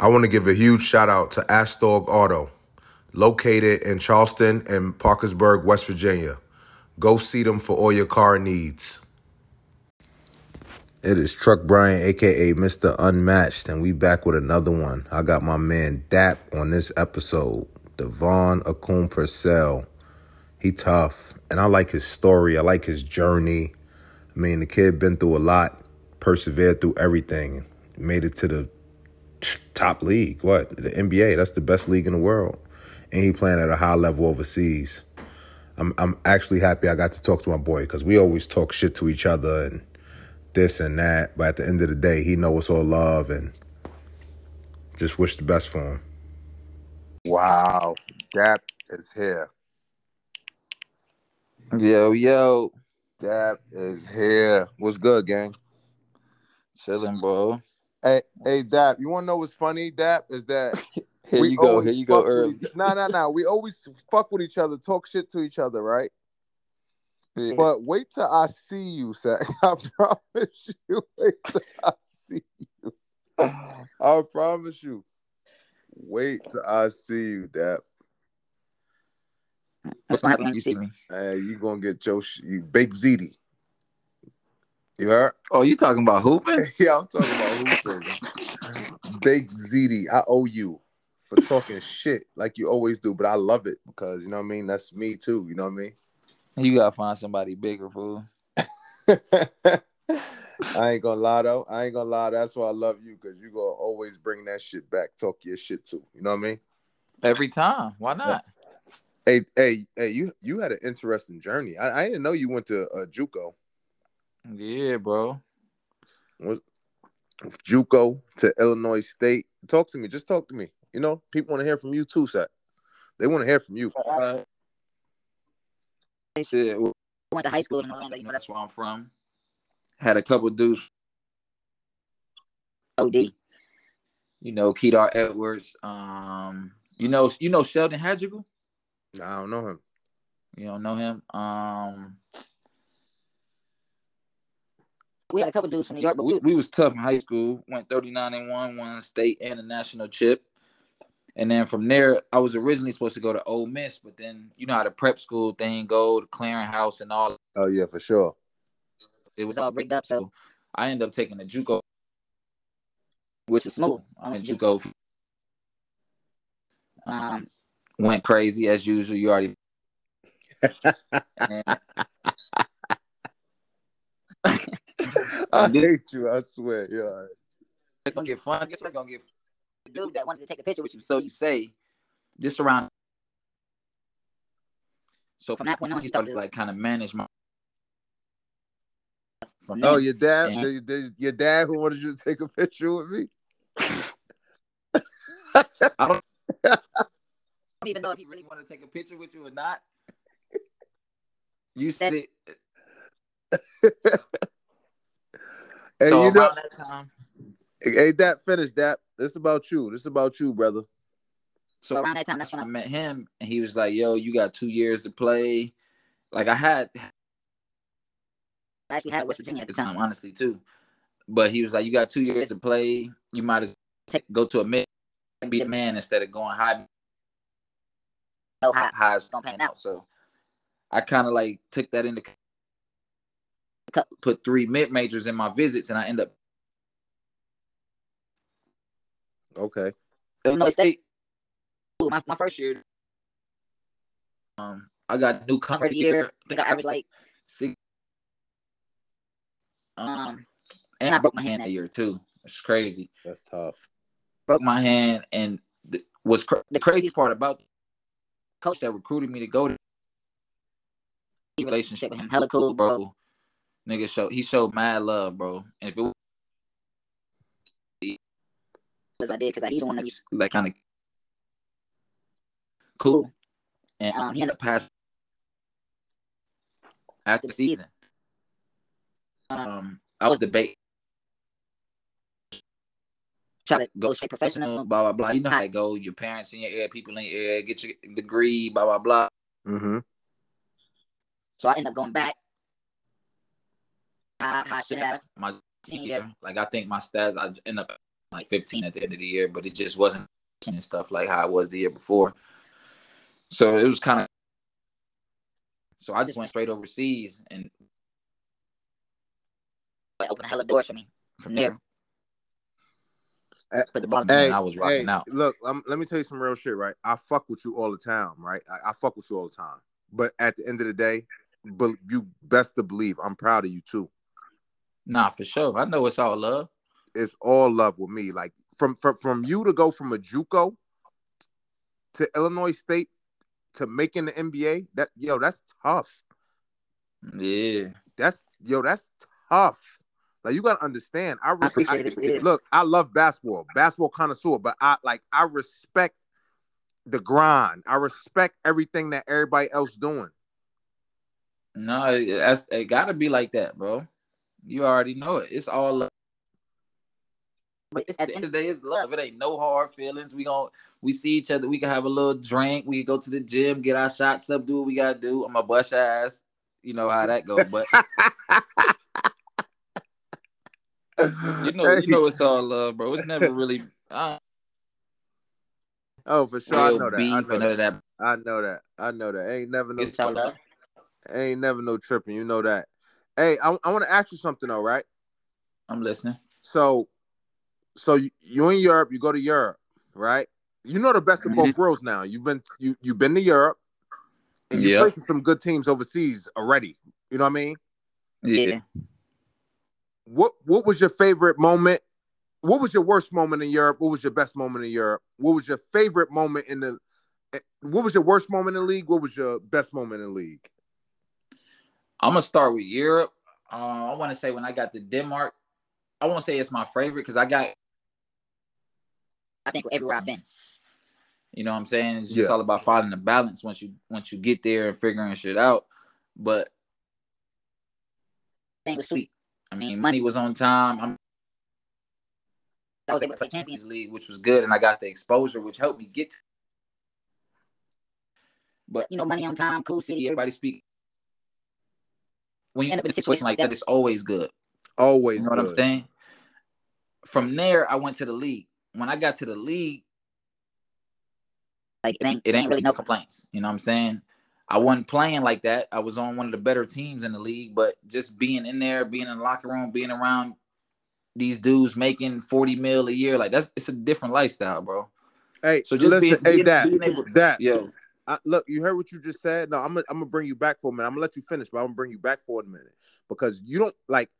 I want to give a huge shout out to Ashdog Auto, located in Charleston and Parkersburg, West Virginia. Go see them for all your car needs. It is Truck Bryant, aka Mr. Unmatched, and we back with another one. I got my man Dap on this episode, DeVaughn Akoon-Purcell. He tough, and I like his story. I like his journey. I mean, the kid been through a lot, persevered through everything, made it to the top league. What the NBA? That's the best league in the world, and he playing at a high level overseas. I'm I'm actually happy I got to talk to my boy because we always talk shit to each other and this and that. But at the end of the day, he know it's all love and just wish the best for him. Wow, Dap is here. Yo, yo, Dap is here. What's good, gang? chilling, bro. Hey, hey, Dap. You want to know what's funny? Dap is that Here we you go. Here you go fuck with early. each- Nah, nah, nah. We always fuck with each other, talk shit to each other, right? Yeah. But wait till I see you, Zach. I promise you. Wait till I see you. I promise you. Wait till I see you, Dap. What's gonna happen when you see me? Hey, you gonna get your sh- you big ZD. You heard? Oh, you talking about hooping? yeah, I'm talking about hooping. Big ZD, I owe you for talking shit like you always do, but I love it because you know what I mean. That's me too. You know what I mean. You gotta find somebody bigger, fool. I ain't gonna lie though. I ain't gonna lie. That's why I love you because you gonna always bring that shit back, talk your shit too. You know what I mean? Every time. Why not? Hey, hey, hey! You you had an interesting journey. I, I didn't know you went to uh, JUCO. Yeah, bro. Was JUCO to Illinois State? Talk to me. Just talk to me. You know, people want to hear from you too, Seth. They want to hear from you. Uh, shit. we Went to high school in Orlando. You know that's where I'm from. Had a couple dudes. OD. You know Kedar Edwards. Um, you know you know Sheldon Hadjigal. I don't know him. You don't know him. Um, we had a couple dudes from New York, but we, we, we was tough in high school. Went 39 and one, won state and a national chip. And then from there, I was originally supposed to go to Ole Miss, but then you know how the prep school thing go, the clearinghouse and all. Oh yeah, for sure. It was was all rigged up. So I ended up taking the JUCO, which was smooth. I mean JUCO Um, went crazy as usual. You already. And I hate you. I swear. Yeah. it's gonna get fun. Guess what's gonna get the dude that wanted to take a picture with you. so you say this around. So From that point on, you started like kind of manage my. From Oh, your dad, And- the- the- your dad who wanted you to take a picture with me. I don't I don't even know if he really really want to take a picture with you or not. You said it. And so you know, around that time. hey, that finish that. This about you. This about you, brother. So So around that time, that's when I I met him, and he was like, "Yo, you got two years to play." Like I had I actually had West Virginia at at the the time. time, honestly, too. But he was like, "You got two years to play. You might as take go to a mid be the man instead of going high No high. highs Don't pan pan out. out." So I kind of like took that into Cut. Put three mid majors in my visits, and I end up Okay. Illinois State my, my first year. Um, I got new cover cover year, I think I averaged like six. Um, and I broke my hand that year too. It's crazy. That's tough. Broke my hand, and th- was cr- the crazy part about coach that recruited me to go to relationship with him. Hella cool, bro. Bro. Nigga showed he showed mad love, bro. And if it was As I did because I he's the one that used like kind of cool, and Um, um, he ended up passing after the season. Um, I was debating try to go straight professional. blah blah blah. You know how it go. Your parents in your ear, people in your ear, get your degree, blah blah blah. Mm-hmm. So I end up going back. How, how I should have. My Senior year, like I think my stats, I end up like 15 at the end of the year, but it just wasn't and stuff like how it was the year before. So it was kind of so I just went straight overseas and Like, opened a hell of doors for me from there. Eh, For the bottom. Hey, I was rocking hey, out. Look, um, let me tell you some real shit, right? I fuck with you all the time, right? I, I fuck with you all the time. But at the end of the day, but you best to believe I'm proud of you too. Nah, for sure. I know it's all love. It's all love with me. Like from from from you to go from a JUCO to Illinois State to making the NBA. That yo, that's tough. Yeah. That's yo, that's tough. Like you gotta understand. I, appreciate it. Yeah. look, I love basketball, basketball connoisseur, but I like I respect the grind. I respect everything that everybody else doing. No, that's it gotta be like that, bro. You already know it. It's all love. But it's At at the the end end of the day, it's love. It ain't no hard feelings. We gon' we see each other. We can have a little drink. We can go to the gym, get our shots up, do what we gotta do. I'm a bust ass. You know how that go. But you know, you know it's all love, bro. It's never really uh, Oh, for sure. I know that. I know that. that. I know that. I know that. Ain't never no It's all love. ain't never no tripping. You know that. Hey, I, I want to ask you something though, right? I'm listening. So, so you, you in Europe, you go to Europe, right? You know the best of both worlds now. You've been you you've been to Europe, and you Yep. played for some good teams overseas already. You know what I mean? Yeah. What what was your favorite moment? What was your worst moment in Europe? What was your best moment in Europe? What was your favorite moment in the? eh, What was your worst moment in the league? What was your best moment in the league? I'm gonna start with Europe. Uh, I want to say when I got to Denmark, I won't say it's my favorite because I got I think everywhere I've been. You know what I'm saying? It's just Yeah. all about finding the balance once you once you get there and figuring shit out. But Thing was sweet. sweet. I mean, money was on time. I'm I was able to play champions. Champions League, which was good, and I got the exposure, which helped me get. But You know, money on time, cool city. everybody speak. When you End end up up in a situation like that, it's always good. Always You know what I'm good. saying? From there, I went to the league. When I got to the league, Like it ain't, it ain't really no no complaints. You know what I'm saying? I wasn't playing like that. I was on one of the better teams in the league, but just being in there, being in the locker room, being around these dudes making 40 mil a year, like that's it's a different lifestyle, bro. Hey, So just listen, being- hey, being- that, being able- that, Yo, I, look, you heard what you just said. No, I'm gonna, I'm gonna bring you back for a minute. I'm gonna let you finish, but I'm gonna bring you back for a minute because you don't like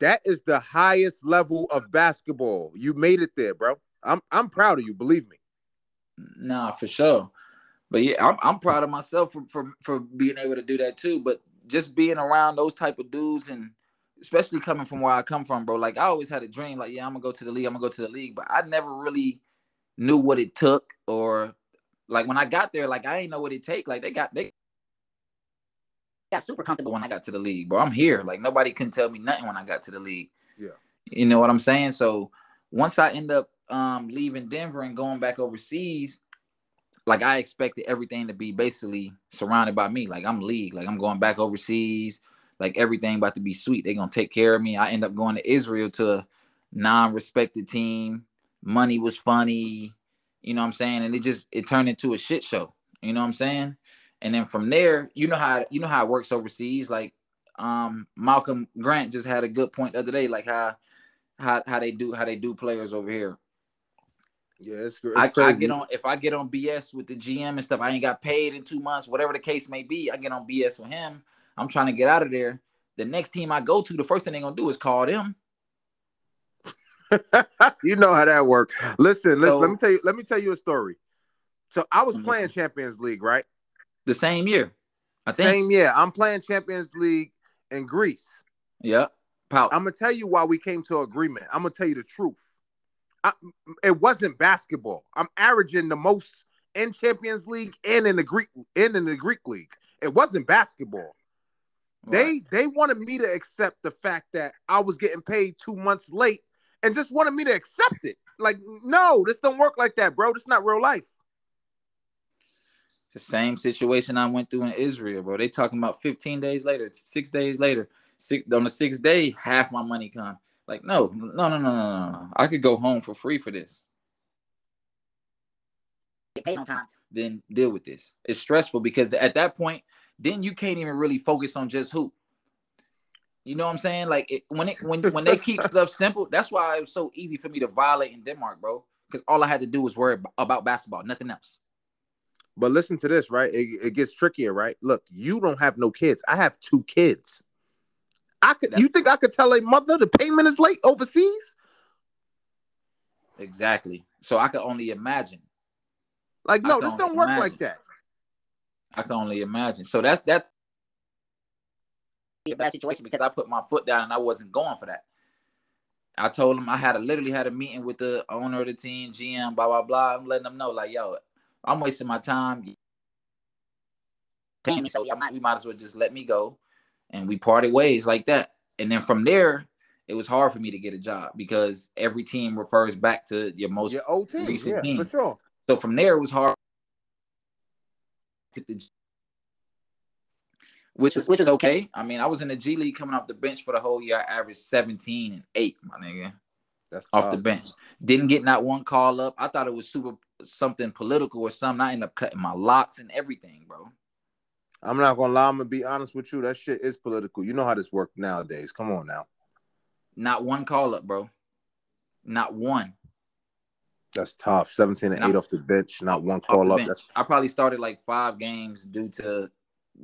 that is the highest level of basketball. You made it there, bro. I'm, I'm proud of you. Believe me. nah, for sure. But yeah, I'm I'm proud of myself for, for for being able to do that too. But just being around those type of dudes and especially coming from where I come from, bro. Like I always had a dream, like, yeah, I'm gonna go to the league, I'm gonna go to the league, but I never really knew what it took or like when I got there, like I ain't know what it take. Like they got they got super comfortable when I got to the league, bro. I'm here. Like nobody can tell me nothing when I got to the league. Yeah. You know what I'm saying? So once I end up um leaving Denver and going back overseas, like I expected everything to be basically surrounded by me. Like I'm league. Like I'm going back overseas. Like everything about to be sweet. They're gonna take care of me. I end up going to Israel to a non-respected team. Money was funny. You know what I'm saying? And it just it turned into a shit show. You know what I'm saying? And then from there, you know how you know how it works overseas. Like um Malcolm Grant just had a good point the other day, like how how how they do how they do players over here. Yeah, it's, it's I, I get on if I get on BS with the GM and stuff. I ain't got paid in two months, whatever the case may be. I get on BS with him. I'm trying to get out of there. The next team I go to, the first thing they're gonna do is call them. you know how that works. Listen, listen. So- let me tell you. Let me tell you a story. So I was playing. Champions League, right? The same year, I think. Same year. I'm playing Champions League in Greece. Yeah, Pout. I'm gonna tell you why we came to agreement. I'm gonna tell you the truth. I, it wasn't basketball. I'm averaging the most in Champions League and in the Greek and in the Greek league. It wasn't basketball. They they wanted me to accept the fact that I was getting paid two months late and just wanted me to accept it. Like, no, this don't work like that, bro. This not real life. It's the same situation I went through in Israel, bro. They talking about 15 days later, six days later. Six on the sixth day, half my money come. Like, no, no, no, no, no, no. I could go home for free for this. Get paid on time. Then deal with this. It's stressful because at that point, then you can't even really focus on just hoop. You know what I'm saying? Like it, when it when when they keep stuff simple, that's why it was so easy for me to violate in Denmark, bro. Because all I had to do was worry about basketball, nothing else. But listen to this, right? It, it gets trickier, right? Look, you don't have no kids. I have two kids. I could. That's- You think I could tell a mother the payment is late overseas? Exactly. So I could only imagine. Like, no, this don't work imagine. like that. I can only imagine. So that's that a bad situation because because I put my foot down and I wasn't going for that. I told him I had a literally had a meeting with the owner of the team, GM, blah blah blah. I'm letting them know like, yo, I'm wasting my time. paying me, So so yeah, we might as well just let me go, and we parted ways like that. And then from there, it was hard for me to get a job because every team refers back to your most. Your old team, recent yeah, team. for sure. So from there, it was hard. to the- Which was which was okay. I mean, I was in the G League coming off the bench for the whole year. I averaged 17 and 8, my nigga, That's off tough. the bench. Didn't get not one call up. I thought it was super something political or something. I ended up cutting my locks and everything, bro. I'm not gonna lie. I'm gonna be honest with you. That shit is political. You know how this works nowadays. Come on now. Not one call up, bro. Not one. That's tough. 17 and And 8 off the bench, not one call up. That's I probably started like five games due to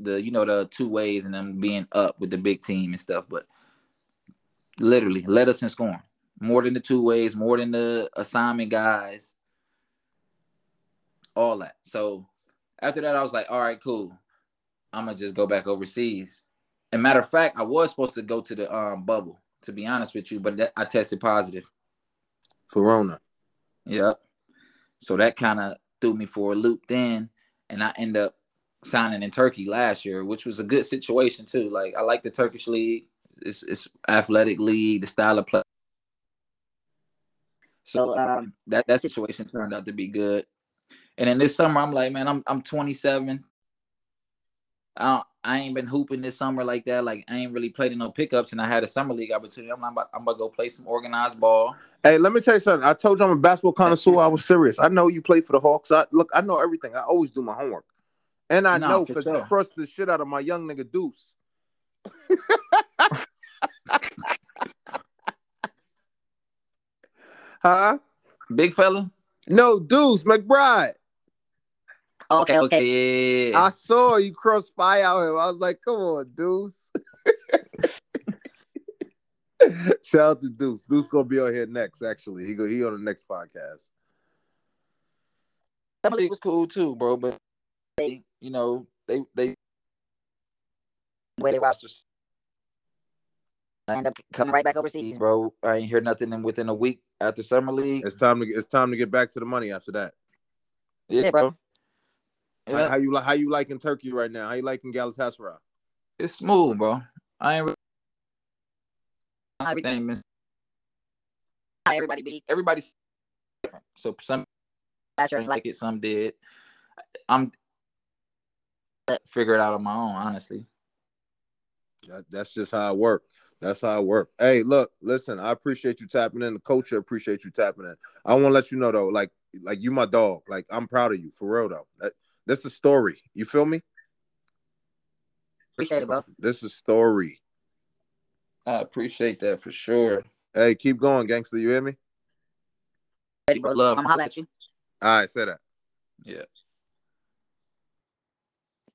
the you know the two ways and them being up with the big team and stuff. But literally led us in scoring more than the two ways, more than the assignment guys, all that. So after that, I was like, all right, cool. I'm gonna just go back overseas. And matter of fact, I was supposed to go to the um bubble. To be honest with you, but that, I tested positive. Verona. Yep. So that kind of threw me for a loop then, and I end up signing in Turkey last year, which was a good situation too. Like I like the Turkish league. It's it's athletic league, the style of play. So So, um, that that situation turned out to be good. And then this summer, I'm like, man, I'm I'm 27. I don't, I ain't been hooping this summer like that. Like I ain't really played in no pickups, and I had a summer league opportunity. I'm, like, I'm about, I'm about to go play some organized ball. Hey, let me tell you something. I told you I'm a basketball connoisseur. I was serious. I know you play for the Hawks. I look, I know everything. I always do my homework. And I No, know for because you sure. crushed the shit out of my young nigga Deuce. huh? Big fella. No, Deuce McBride. okay, okay. Okay. Yeah. I saw you cross fire out him. I was like, come on, Deuce. Shout out to Deuce. Deuce gonna be on here next. Actually, he go he on the next podcast. Summer league was cool too, bro. But they, you know, they they Where they roster rosters, end up coming right back overseas. bro. I ain't hear nothing in within a week after summer league. It's time to it's time to get back to the money after that. Yeah, bro. How, Yeah, how you like how you liking Turkey right now? How you liking Galatasaray? it's smooth, bro. I ain't. Really, Everything. everything is Everybody beat everybody's different. So some didn't Like like it, some did. I'm figure it out on my own, honestly. That, that's just how it work. That's how it work. Hey, look, listen, I appreciate you tapping in. The coach appreciate you tapping in. I want to let you know though, like, like you my dog. Like, I'm proud of you for real though. That, that's a story. You feel me? appreciate it, bro. This is a story. I appreciate that for sure. Hey, keep going, gangster. You hear me? Ready, bro. Love. I'm gonna holler at you. All right, say that. Yeah.